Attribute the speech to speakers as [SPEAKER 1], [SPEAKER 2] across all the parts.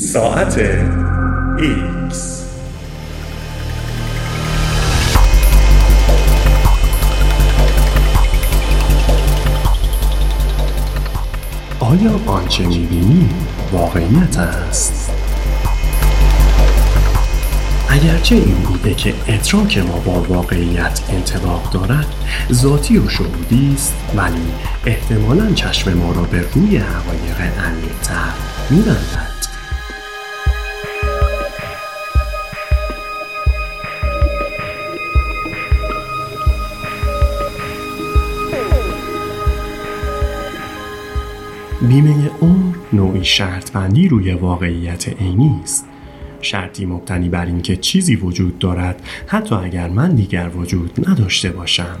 [SPEAKER 1] ساعت X
[SPEAKER 2] آیا آنچه می‌بینی واقعیت است؟ اگرچه این بوده که ادراک ما با واقعیت انطباق دارد ذاتی و شهودی است ولی احتمالا چشم ما را به روی حقایق عمیقتر میبندد بیمه عمر نوعی شرط بندی روی واقعیت عینی است. شرطی مبتنی بر اینکه چیزی وجود دارد حتی اگر من دیگر وجود نداشته باشم.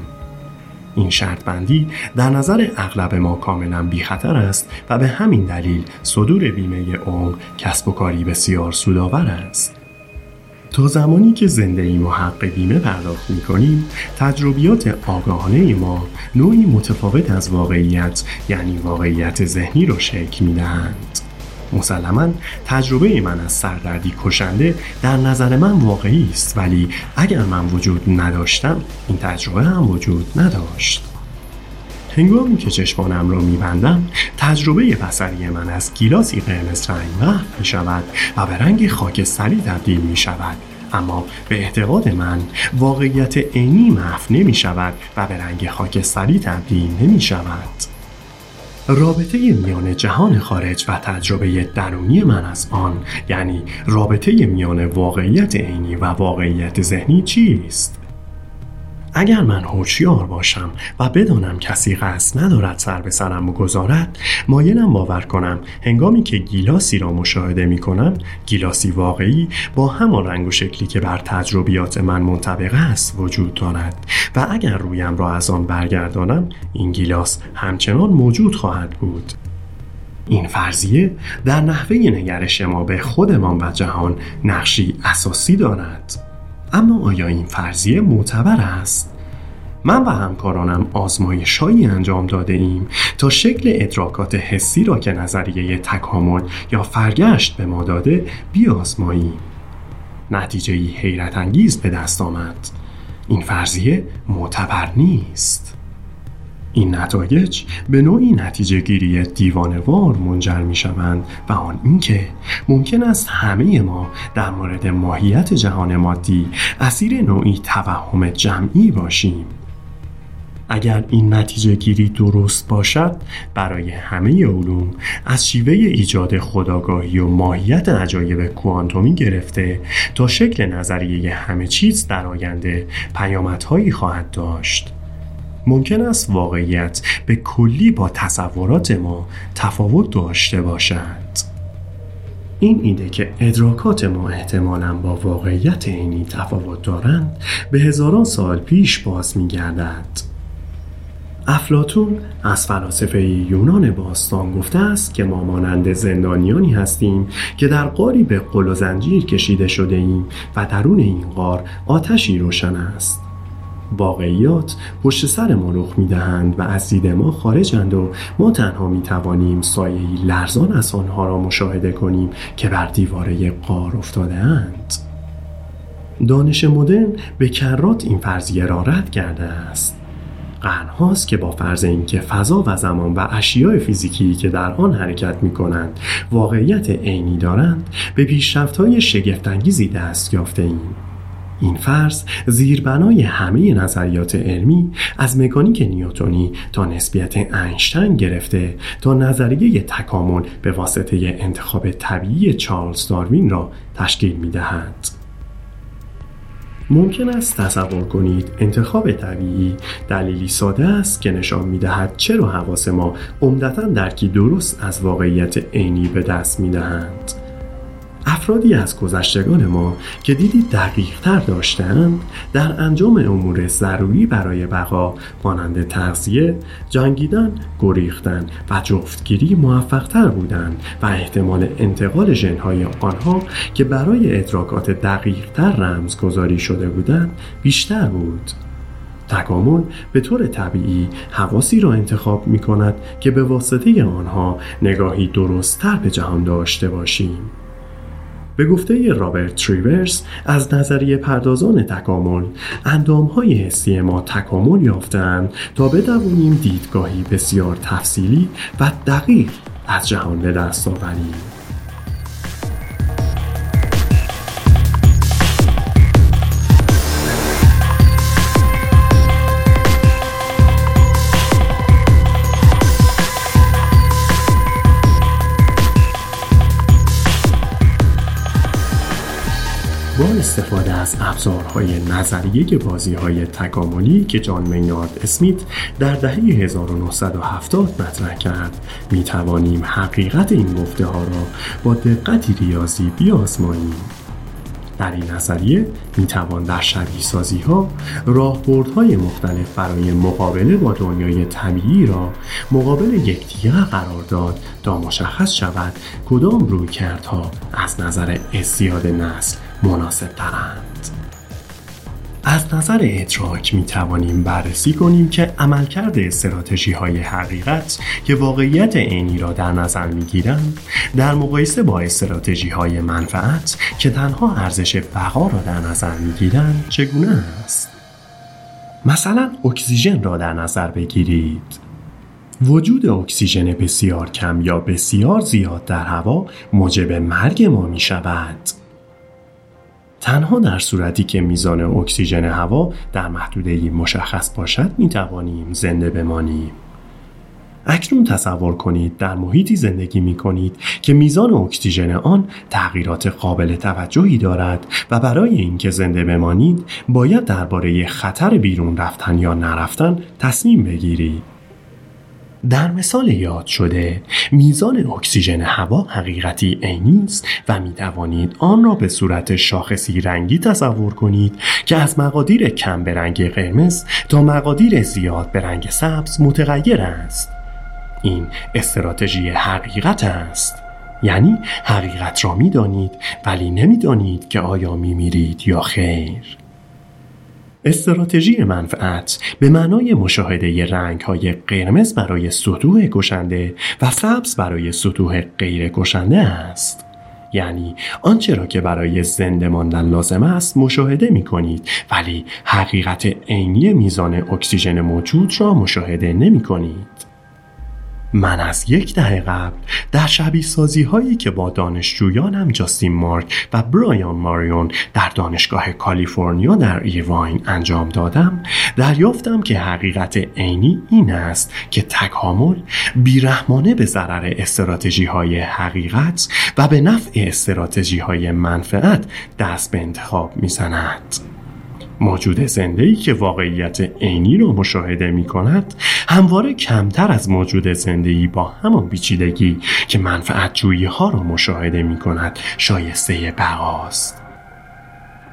[SPEAKER 2] این شرط بندی در نظر اغلب ما کاملا بی خطر است و به همین دلیل صدور بیمه عمر کسب و کاری بسیار سودآور است. تا زمانی که زنده ایم و حق بیمه پرداخت می کنیم تجربیات آگاهانه ما نوعی متفاوت از واقعیت یعنی واقعیت ذهنی را شکل می دهند. مسلما تجربه من از سردردی کشنده در نظر من واقعی است ولی اگر من وجود نداشتم این تجربه هم وجود نداشت هنگامی که چشمانم را میبندم تجربه بسری من از گیلاسی قرمز رنگ محو می شود و به رنگ خاکستری تبدیل می شود اما به اعتقاد من واقعیت عینی محو نمی شود و به رنگ خاکستری تبدیل نمی شود رابطه میان جهان خارج و تجربه درونی من از آن یعنی رابطه میان واقعیت عینی و واقعیت ذهنی چیست؟ اگر من هوشیار باشم و بدانم کسی قصد ندارد سر به سرم بگذارد مایلم باور کنم هنگامی که گیلاسی را مشاهده می کنم گیلاسی واقعی با همان رنگ و شکلی که بر تجربیات من منطبق است وجود دارد و اگر رویم را از آن برگردانم این گیلاس همچنان موجود خواهد بود. این فرضیه در نحوه نگرش ما به خودمان و جهان نقشی اساسی دارد. اما آیا این فرضیه معتبر است؟ من و همکارانم آزمایشهایی انجام داده ایم تا شکل ادراکات حسی را که نظریه تکامل یا فرگشت به ما داده بیازماییم. نتیجه حیرت انگیز به دست آمد. این فرضیه معتبر نیست. این نتایج به نوعی نتیجه گیری دیوانوار منجر می شوند و آن اینکه ممکن است همه ما در مورد ماهیت جهان مادی اسیر نوعی توهم جمعی باشیم. اگر این نتیجه گیری درست باشد برای همه علوم از شیوه ایجاد خداگاهی و ماهیت عجایب کوانتومی گرفته تا شکل نظریه همه چیز در آینده پیامدهایی خواهد داشت. ممکن است واقعیت به کلی با تصورات ما تفاوت داشته باشد این ایده که ادراکات ما احتمالا با واقعیت عینی تفاوت دارند به هزاران سال پیش باز می گردد. افلاتون از فلاسفه یونان باستان گفته است که ما مانند زندانیانی هستیم که در قاری به قل و زنجیر کشیده شده ایم و درون این قار آتشی روشن است واقعیات پشت سر ما رخ می‌دهند و از دید ما خارجند و ما تنها می توانیم سایه لرزان از آنها را مشاهده کنیم که بر دیواره قار افتاده اند. دانش مدرن به کرات این فرضیه را رد کرده است. قرنهاست که با فرض اینکه فضا و زمان و اشیاء فیزیکی که در آن حرکت می کنند واقعیت عینی دارند به پیشرفت های شگفتانگیزی دست یافته ایم. این فرض زیربنای همه نظریات علمی از مکانیک نیوتونی تا نسبیت اینشتین گرفته تا نظریه تکامل به واسطه انتخاب طبیعی چارلز داروین را تشکیل می دهد. ممکن است تصور کنید انتخاب طبیعی دلیلی ساده است که نشان می دهد چرا حواس ما عمدتا درکی درست از واقعیت عینی به دست می دهند. افرادی از گذشتگان ما که دیدی دقیق تر داشتند در انجام امور ضروری برای بقا مانند تغذیه، جنگیدن، گریختن و جفتگیری موفقتر بودند و احتمال انتقال ژنهای آنها که برای ادراکات دقیقتر رمزگذاری شده بودند بیشتر بود. تکامل به طور طبیعی حواسی را انتخاب می کند که به واسطه آنها نگاهی درستتر به جهان داشته باشیم. به گفته رابرت تریورس از نظریه پردازان تکامل اندامهای حسی ما تکامل یافتند تا بدوانیم دیدگاهی بسیار تفصیلی و دقیق از جهان به دست آوریم. با استفاده از ابزارهای نظریه بازی های تکاملی که جان مینارد اسمیت در دهه 1970 مطرح کرد می توانیم حقیقت این گفته ها را با دقتی ریاضی بیازماییم در این نظریه می توان در شبیه سازی ها راهبردهای مختلف برای مقابله با دنیای طبیعی را مقابل یکدیگر قرار داد تا مشخص شود کدام رویکردها از نظر ازدیاد نسل مناسب ترند. از نظر ادراک می توانیم بررسی کنیم که عملکرد استراتژی های حقیقت که واقعیت عینی را در نظر می گیرند در مقایسه با استراتژی های منفعت که تنها ارزش بقا را در نظر می گیرند چگونه است؟ مثلا اکسیژن را در نظر بگیرید وجود اکسیژن بسیار کم یا بسیار زیاد در هوا موجب مرگ ما می شود تنها در صورتی که میزان اکسیژن هوا در محدوده مشخص باشد می توانیم زنده بمانیم. اکنون تصور کنید در محیطی زندگی می کنید که میزان اکسیژن آن تغییرات قابل توجهی دارد و برای اینکه زنده بمانید باید درباره خطر بیرون رفتن یا نرفتن تصمیم بگیرید. در مثال یاد شده میزان اکسیژن هوا حقیقتی عینی است و می توانید آن را به صورت شاخصی رنگی تصور کنید که از مقادیر کم به رنگ قرمز تا مقادیر زیاد به رنگ سبز متغیر است. این استراتژی حقیقت است. یعنی حقیقت را می دانید ولی نمی‌دانید که آیا می میرید یا خیر. استراتژی منفعت به معنای مشاهده رنگ های قرمز برای سطوح کشنده و سبز برای سطوح غیر کشنده است. یعنی آنچه را که برای زنده ماندن لازم است مشاهده می کنید ولی حقیقت عینی میزان اکسیژن موجود را مشاهده نمی کنید. من از یک دهه قبل در شبیه سازی هایی که با دانشجویانم جاستین مارک و برایان ماریون در دانشگاه کالیفرنیا در ایرواین انجام دادم دریافتم که حقیقت عینی این است که تکامل بیرحمانه به ضرر استراتژی های حقیقت و به نفع استراتژی های منفعت دست به انتخاب می‌زند. موجود زنده که واقعیت عینی را مشاهده می کند همواره کمتر از موجود زنده با همان بیچیدگی که منفعت جویی ها را مشاهده می کند شایسته بقاست.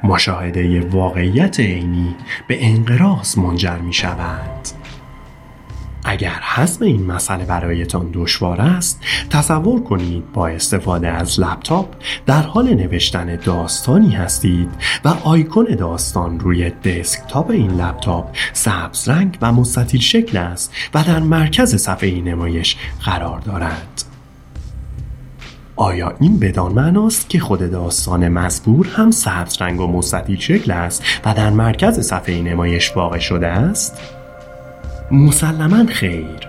[SPEAKER 2] مشاهده واقعیت عینی به انقراض منجر می شود اگر حسم این مسئله برایتان دشوار است تصور کنید با استفاده از لپتاپ در حال نوشتن داستانی هستید و آیکون داستان روی دسکتاپ این لپتاپ سبز رنگ و مستطیل شکل است و در مرکز صفحه نمایش قرار دارد آیا این بدان معناست که خود داستان مزبور هم سبز رنگ و مستطیل شکل است و در مرکز صفحه نمایش واقع شده است؟ مسلما خیر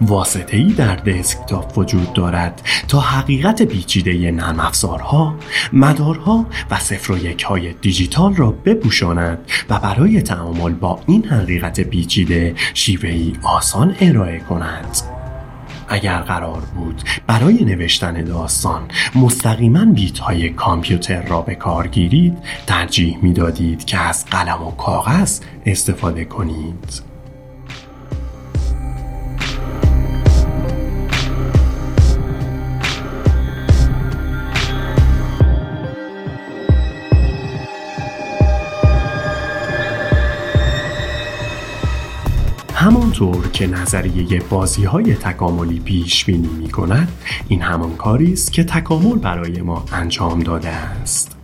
[SPEAKER 2] واسطه ای در دسکتاپ وجود دارد تا حقیقت پیچیده نرم افزارها، مدارها و صفر و یک های دیجیتال را بپوشاند و برای تعامل با این حقیقت پیچیده شیوهی آسان ارائه کند. اگر قرار بود برای نوشتن داستان مستقیما بیت های کامپیوتر را به کار گیرید ترجیح می دادید که از قلم و کاغذ استفاده کنید. همانطور که نظریه بازی های تکاملی پیش بینی می کند این همان کاری است که تکامل برای ما انجام داده است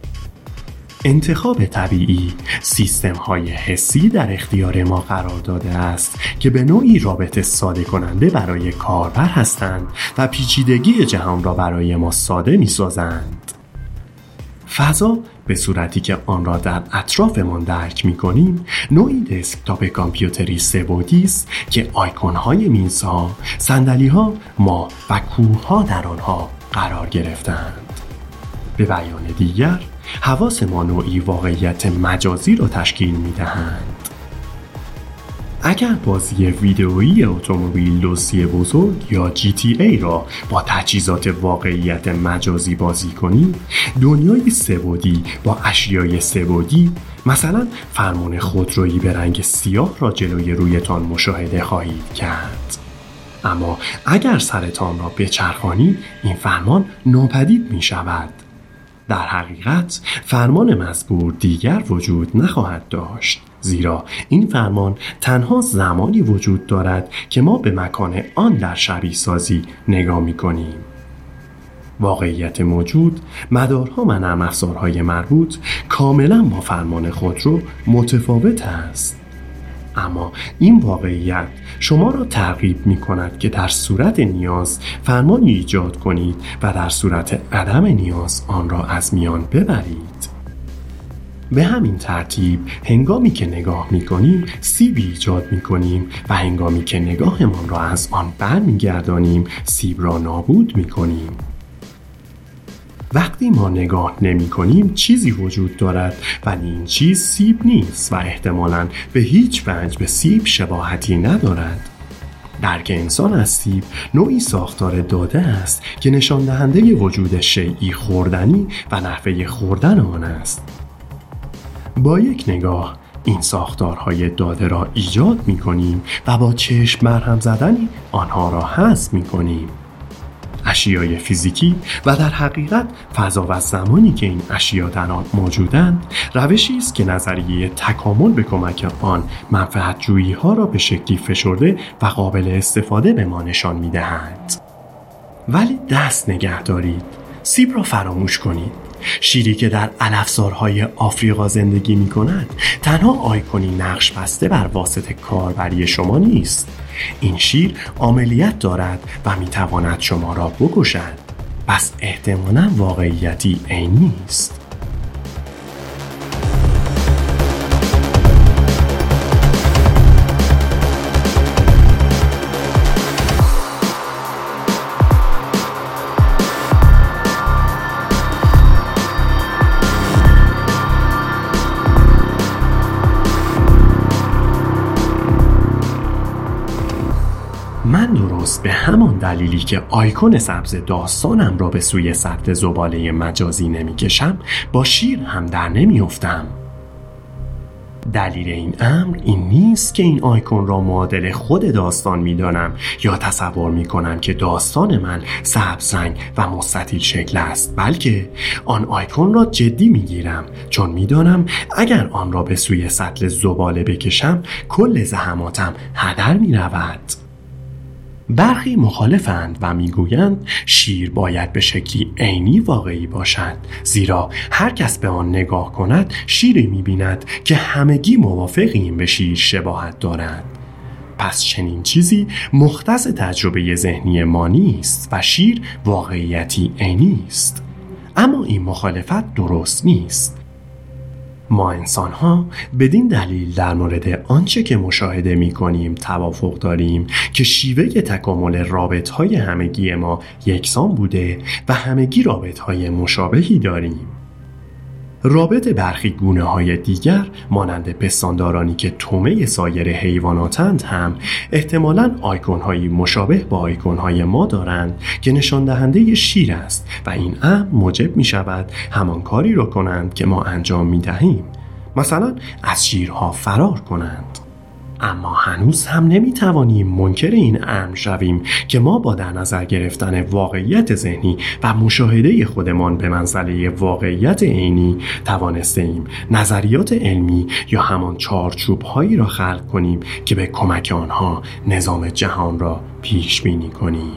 [SPEAKER 2] انتخاب طبیعی سیستم های حسی در اختیار ما قرار داده است که به نوعی رابطه ساده کننده برای کاربر هستند و پیچیدگی جهان را برای ما ساده می سازند. فضا به صورتی که آن را در اطرافمان درک می کنیم نوعی دسکتاپ کامپیوتری سبودی است که آیکون های میزها، سندلی ها، ما و کوه ها در آنها قرار گرفتند. به بیان دیگر حواس ما نوعی واقعیت مجازی را تشکیل می دهند. اگر بازی ویدئویی اتومبیل لوسی بزرگ یا GTA را با تجهیزات واقعیت مجازی بازی کنید دنیای سبودی با اشیای سبودی مثلا فرمان خودرویی به رنگ سیاه را جلوی رویتان مشاهده خواهید کرد. اما اگر سرتان را بچرخانید این فرمان ناپدید می شود. در حقیقت فرمان مزبور دیگر وجود نخواهد داشت. زیرا این فرمان تنها زمانی وجود دارد که ما به مکان آن در شبیه سازی نگاه می کنیم. واقعیت موجود مدارها و نرم افزارهای مربوط کاملا با فرمان خود رو متفاوت است اما این واقعیت شما را ترغیب می کند که در صورت نیاز فرمانی ایجاد کنید و در صورت عدم نیاز آن را از میان ببرید به همین ترتیب هنگامی که نگاه می کنیم سیبی ایجاد می کنیم و هنگامی که نگاهمان را از آن برمیگردانیم سیب را نابود می کنیم وقتی ما نگاه نمی کنیم چیزی وجود دارد ولی این چیز سیب نیست و احتمالا به هیچ وجه به سیب شباهتی ندارد. درک انسان از سیب نوعی ساختار داده است که نشان دهنده وجود شیعی خوردنی و نحوه خوردن آن است. با یک نگاه این ساختارهای داده را ایجاد می کنیم و با چشم مرهم زدنی آنها را حذف می کنیم اشیای فیزیکی و در حقیقت فضا و زمانی که این اشیا در آن موجودند روشی است که نظریه تکامل به کمک آن منفعت جویی ها را به شکلی فشرده و قابل استفاده به ما نشان می دهند. ولی دست نگه دارید. سیب را فراموش کنید. شیری که در علفزارهای آفریقا زندگی می کند تنها آیکونی نقش بسته بر واسط کاربری شما نیست. این شیر عملیت دارد و می تواند شما را بکشد. پس احتمالا واقعیتی عینی است به همان دلیلی که آیکون سبز داستانم را به سوی سطح زباله مجازی نمی‌کشم با شیر هم در نمیافتم. دلیل این امر این نیست که این آیکون را معادل خود داستان می‌دانم یا تصور می کنم که داستان من سبز رنگ و مستطیل شکل است بلکه آن آیکون را جدی می گیرم چون می‌دانم اگر آن را به سوی سطل زباله بکشم کل زحماتم هدر می رود. برخی مخالفند و می‌گویند شیر باید به شکلی عینی واقعی باشد زیرا هر کس به آن نگاه کند شیری می‌بیند که همگی موافقیم به شیر شباهت دارند. پس چنین چیزی مختص تجربه ذهنی ما نیست و شیر واقعیتی عینی است. اما این مخالفت درست نیست. ما انسان ها بدین دلیل در مورد آنچه که مشاهده می کنیم توافق داریم که شیوه تکامل رابط های همگی ما یکسان بوده و همگی رابط های مشابهی داریم. رابط برخی گونه های دیگر مانند پستاندارانی که تومه سایر حیواناتند هم احتمالا آیکون های مشابه با آیکون های ما دارند که نشان دهنده شیر است و این امر موجب می شود همان کاری را کنند که ما انجام می دهیم مثلا از شیرها فرار کنند. اما هنوز هم نمی توانیم منکر این امر شویم که ما با در نظر گرفتن واقعیت ذهنی و مشاهده خودمان به منزله واقعیت عینی توانسته ایم نظریات علمی یا همان چارچوب هایی را خلق کنیم که به کمک آنها نظام جهان را پیش بینی کنیم.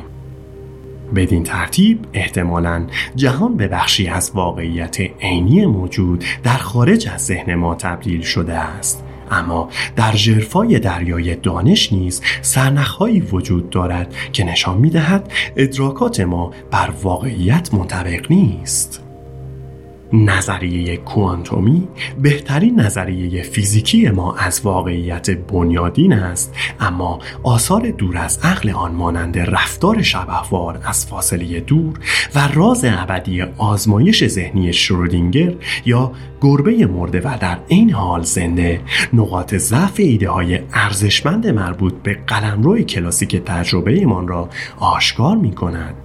[SPEAKER 2] بدین ترتیب احتمالا جهان به بخشی از واقعیت عینی موجود در خارج از ذهن ما تبدیل شده است. اما در جرفای دریای دانش نیز سرنخهایی وجود دارد که نشان می دهد ادراکات ما بر واقعیت منطبق نیست. نظریه کوانتومی بهترین نظریه فیزیکی ما از واقعیت بنیادین است اما آثار دور از عقل آن مانند رفتار شبهوار از فاصله دور و راز ابدی آزمایش ذهنی شرودینگر یا گربه مرده و در این حال زنده نقاط ضعف ایده های ارزشمند مربوط به قلمرو کلاسیک تجربه ایمان را آشکار می کند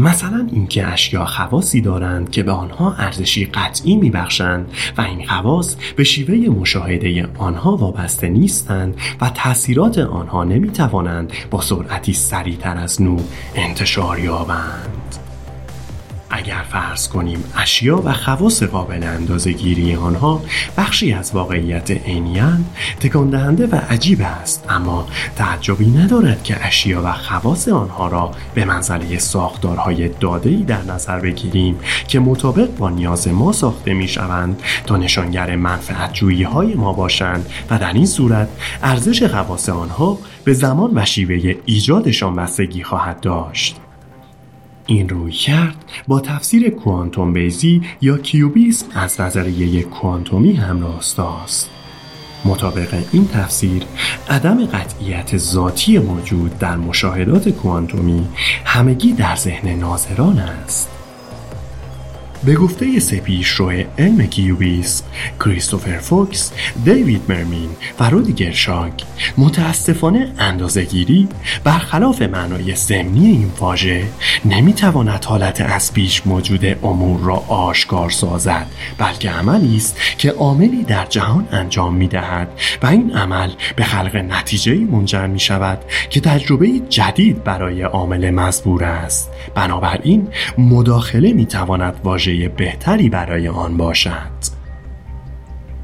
[SPEAKER 2] مثلا اینکه اشیا خواصی دارند که به آنها ارزشی قطعی میبخشند و این خواص به شیوه مشاهده آنها وابسته نیستند و تاثیرات آنها نمی‌توانند با سرعتی سریعتر از نور انتشار یابند. اگر فرض کنیم اشیا و خواص قابل اندازه گیری آنها بخشی از واقعیت عینیان تکان دهنده و عجیب است. اما تعجبی ندارد که اشیا و خواص آنها را به منزله ساختارهای داده‌ای در نظر بگیریم که مطابق با نیاز ما ساخته می شوند تا نشانگر منفعت های ما باشند و در این صورت ارزش خواص آنها به زمان و شیوه ایجادشان بستگی خواهد داشت. این روی کرد. با تفسیر کوانتوم بیزی یا کیوبیسم از نظریه کوانتومی هم راستاست مطابق این تفسیر عدم قطعیت ذاتی موجود در مشاهدات کوانتومی همگی در ذهن ناظران است. به گفته سپیش علم کیوبیسم کریستوفر فوکس دیوید مرمین و رودیگر شاگ متاسفانه اندازهگیری برخلاف معنای ضمنی این واژه نمی‌تواند حالت از پیش موجود امور را آشکار سازد بلکه عملی است که عاملی در جهان انجام می‌دهد و این عمل به خلق نتیجه منجر می شود که تجربه جدید برای عامل مزبور است. بنابراین مداخله می تواند واژه بهتری برای آن باشد.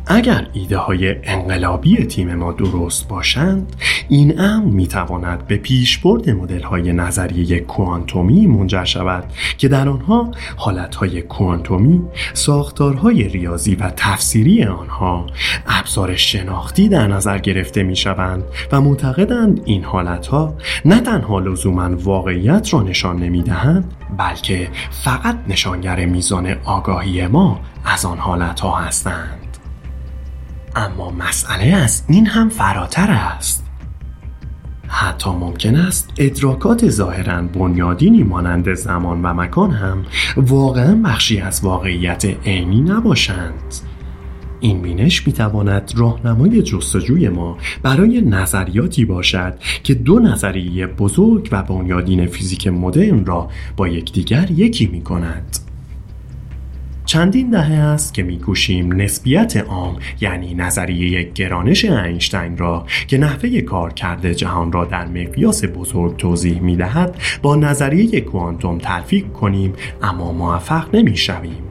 [SPEAKER 2] اگر ایده های انقلابی تیم ما درست باشند این امر می تواند به پیشبرد مدل های نظریه کوانتومی منجر شود که در آنها حالت های کوانتومی ساختارهای ریاضی و تفسیری آنها ابزار شناختی در نظر گرفته می شوند و معتقدند این حالت ها نه تنها لزوما واقعیت را نشان نمی دهند بلکه فقط نشانگر میزان آگاهی ما از آن حالت ها هستند. اما مسئله از این هم فراتر است. حتی ممکن است ادراکات ظاهرا بنیادینی مانند زمان و مکان هم واقعا بخشی از واقعیت عینی نباشند. این بینش می‌تواند راهنمای جستجوی ما برای نظریاتی باشد که دو نظریه بزرگ و بنیادین فیزیک مدرن را با یکدیگر یکی می کند. چندین دهه است که میکوشیم نسبیت عام یعنی نظریه گرانش اینشتین را که نحوه کار کرده جهان را در مقیاس بزرگ توضیح می‌دهد با نظریه کوانتوم تلفیق کنیم اما موفق نمی‌شویم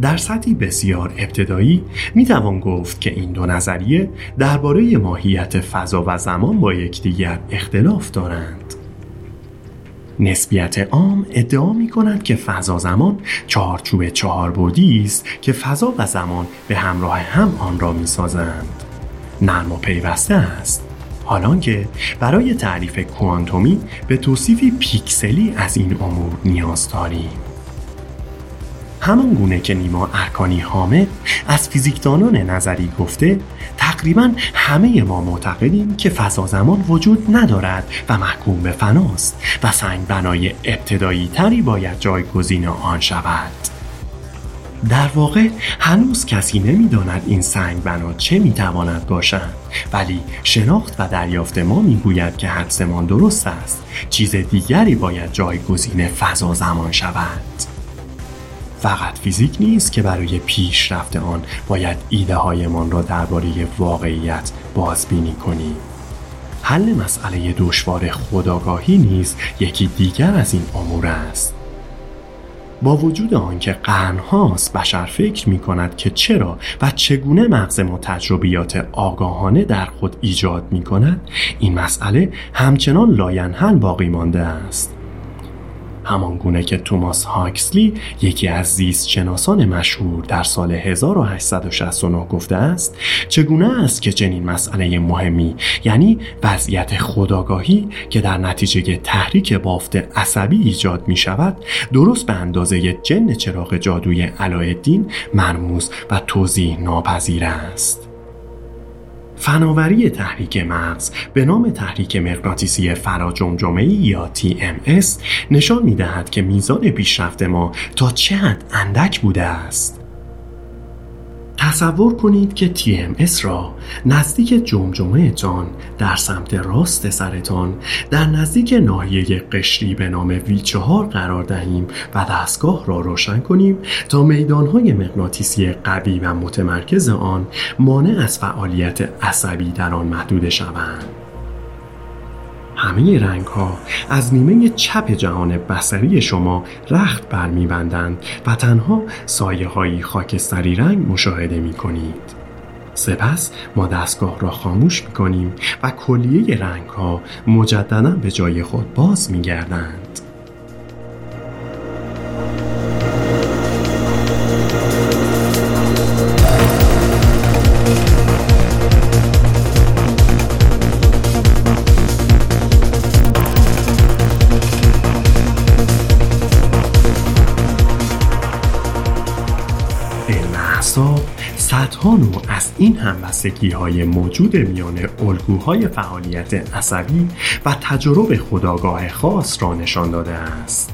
[SPEAKER 2] در سطحی بسیار ابتدایی می توان گفت که این دو نظریه درباره ماهیت فضا و زمان با یکدیگر اختلاف دارند. نسبیت عام ادعا می کند که فضا زمان چهارچوب چهار بودی است که فضا و زمان به همراه هم آن را می سازند. نرم و پیوسته است. حالان که برای تعریف کوانتومی به توصیفی پیکسلی از این امور نیاز داریم. همان گونه که نیما ارکانی حامد از فیزیکدانان نظری گفته تقریبا همه ما معتقدیم که فضا زمان وجود ندارد و محکوم به فناست و سنگ بنای ابتدایی تری باید جایگزین آن شود. در واقع هنوز کسی نمی‌داند این سنگ بنا چه می‌تواند باشد ولی شناخت و دریافت ما می‌گوید که حدسمان درست است. چیز دیگری باید جایگزین فضا زمان شود. فقط فیزیک نیست که برای پیشرفت آن باید ایده هایمان را درباره واقعیت بازبینی کنیم حل مسئله دشوار خداگاهی نیز یکی دیگر از این امور است. با وجود آنکه قرنهاست بشر فکر می کند که چرا و چگونه مغز ما تجربیات آگاهانه در خود ایجاد می کند این مسئله همچنان لاینحل باقی مانده است. همان گونه که توماس هاکسلی یکی از زیست شناسان مشهور در سال 1869 گفته است چگونه است که چنین مسئله مهمی یعنی وضعیت خودآگاهی که در نتیجه تحریک بافت عصبی ایجاد می شود درست به اندازه جن چراغ جادوی علاءالدین مرموز و توضیح ناپذیر است. فناوری تحریک مغز به نام تحریک مغناطیسی فراجمجمه یا TMS نشان می دهد که میزان پیشرفت ما تا چه حد اندک بوده است. تصور کنید که TMS را نزدیک جمجمه تان در سمت راست سرتان در نزدیک ناحیه قشری به نام V4 قرار دهیم و دستگاه را روشن کنیم تا میدانهای مغناطیسی قوی و متمرکز آن مانع از فعالیت عصبی در آن محدود شوند. همه رنگ ها از نیمه چپ جهان بسری شما رخت برمیبندند و تنها سایه هایی خاکستری رنگ مشاهده می کنید. سپس ما دستگاه را خاموش می کنیم و کلیه رنگ ها مجددا به جای خود باز می گردند. نوع از این همبستگی های موجود میان الگوهای فعالیت عصبی و تجربه خداگاه خاص را نشان داده است.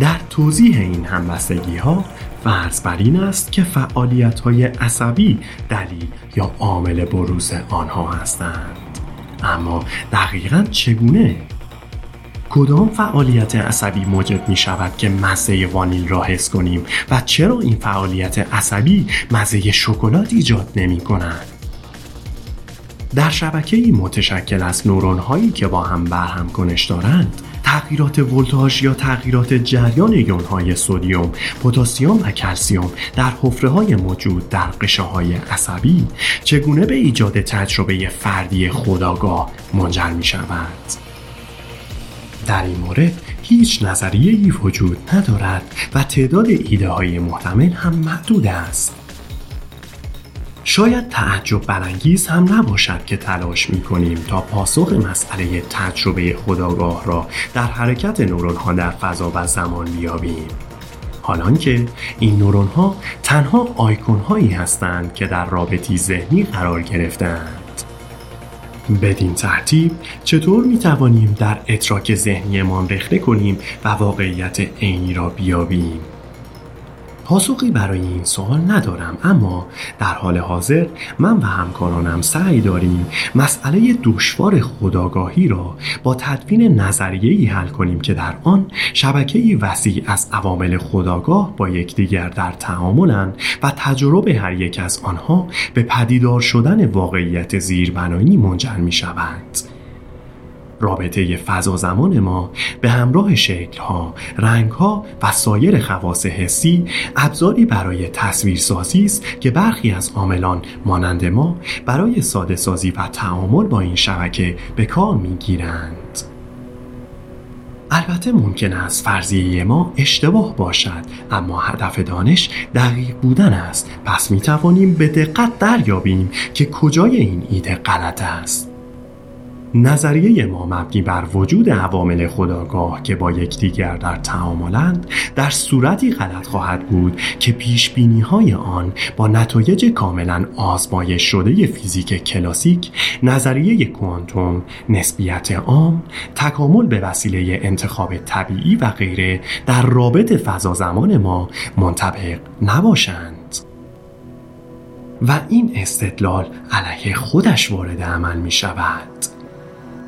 [SPEAKER 2] در توضیح این همبستگی ها فرض بر این است که فعالیت های عصبی دلیل یا عامل بروز آنها هستند. اما دقیقا چگونه کدام فعالیت عصبی موجب می شود که مزه وانیل را حس کنیم و چرا این فعالیت عصبی مزه شکلات ایجاد نمی کند؟ در شبکه متشکل از نورون هایی که با هم برهم کنش دارند تغییرات ولتاژ یا تغییرات جریان یون های سودیوم، پتاسیم و کلسیوم در حفره های موجود در قشه های عصبی چگونه به ایجاد تجربه فردی خداگاه منجر می شود؟ در این مورد هیچ نظریه ای وجود ندارد و تعداد ایده های محتمل هم محدود است. شاید تعجب برانگیز هم نباشد که تلاش می کنیم تا پاسخ مسئله تجربه خداگاه را در حرکت نورون ها در فضا و زمان بیابیم. حالان که این نورون ها تنها آیکون هایی هستند که در رابطی ذهنی قرار گرفتند. بدین ترتیب چطور می توانیم در ادراک ذهنیمان رخنه کنیم و واقعیت عینی را بیابیم؟ پاسخی برای این سوال ندارم اما در حال حاضر من و همکارانم سعی داریم مسئله دشوار خداگاهی را با تدوین نظریه‌ای حل کنیم که در آن شبکه وسیع از عوامل خداگاه با یکدیگر در تعاملند و تجربه هر یک از آنها به پدیدار شدن واقعیت زیربنایی منجر می شود. رابطه فضا زمان ما به همراه شکلها، رنگها و سایر خواص حسی ابزاری برای تصویرسازی است که برخی از عاملان مانند ما برای ساده سازی و تعامل با این شبکه به کار می‌گیرند. البته ممکن است فرضیه ما اشتباه باشد اما هدف دانش دقیق بودن است پس می توانیم به دقت دریابیم که کجای این ایده غلط است نظریه ما مبنی بر وجود عوامل خداگاه که با یکدیگر در تعاملند در صورتی غلط خواهد بود که پیش بینی های آن با نتایج کاملا آزمایش شده فیزیک کلاسیک نظریه کوانتوم نسبیت عام تکامل به وسیله انتخاب طبیعی و غیره در رابط فضا زمان ما منطبق نباشند. و این استدلال علیه خودش وارد عمل می شود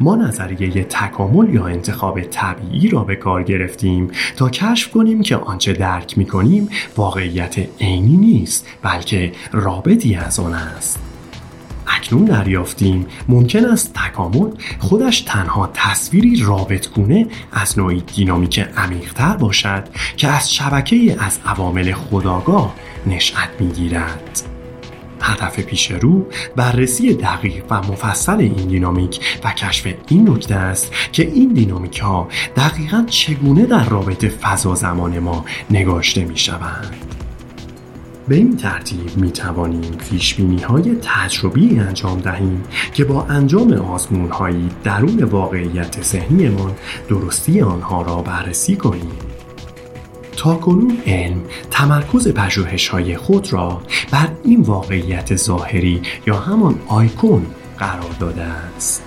[SPEAKER 2] ما نظریه تکامل یا انتخاب طبیعی را به کار گرفتیم تا کشف کنیم که آنچه درک می کنیم واقعیت عینی نیست بلکه رابطی از آن است. اکنون دریافتیم. ممکن است تکامل خودش تنها تصویری رابطگونه از نوعی دینامیک عمیقتر باشد که از شبکه از عوامل خداگاه نشأت می‌گیرد. هدف پیش رو بررسی دقیق و مفصل این دینامیک و کشف این نکته است که این دینامیک ها دقیقا چگونه در رابطه فضا زمان ما نگاشته می شوند. به این ترتیب می توانیم پیش بینی های تجربی انجام دهیم که با انجام آزمون هایی درون واقعیت ذهنیمان درستی آنها را بررسی کنیم. تا کنون علم تمرکز پژوهش های خود را بر این واقعیت ظاهری یا همان آیکون قرار داده است.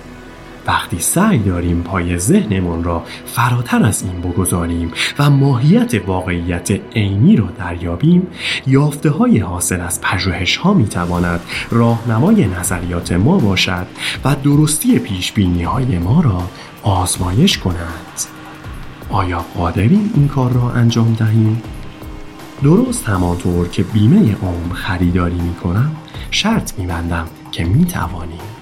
[SPEAKER 2] وقتی سعی داریم پای ذهنمان را فراتر از این بگذاریم و ماهیت واقعیت عینی را دریابیم یافته های حاصل از پژوهش ها می تواند راهنمای نظریات ما باشد و درستی پیش بینی های ما را آزمایش کند آیا قادریم این کار را انجام دهیم؟ درست همانطور که بیمه عمر خریداری می کنم شرط می بندم که می توانیم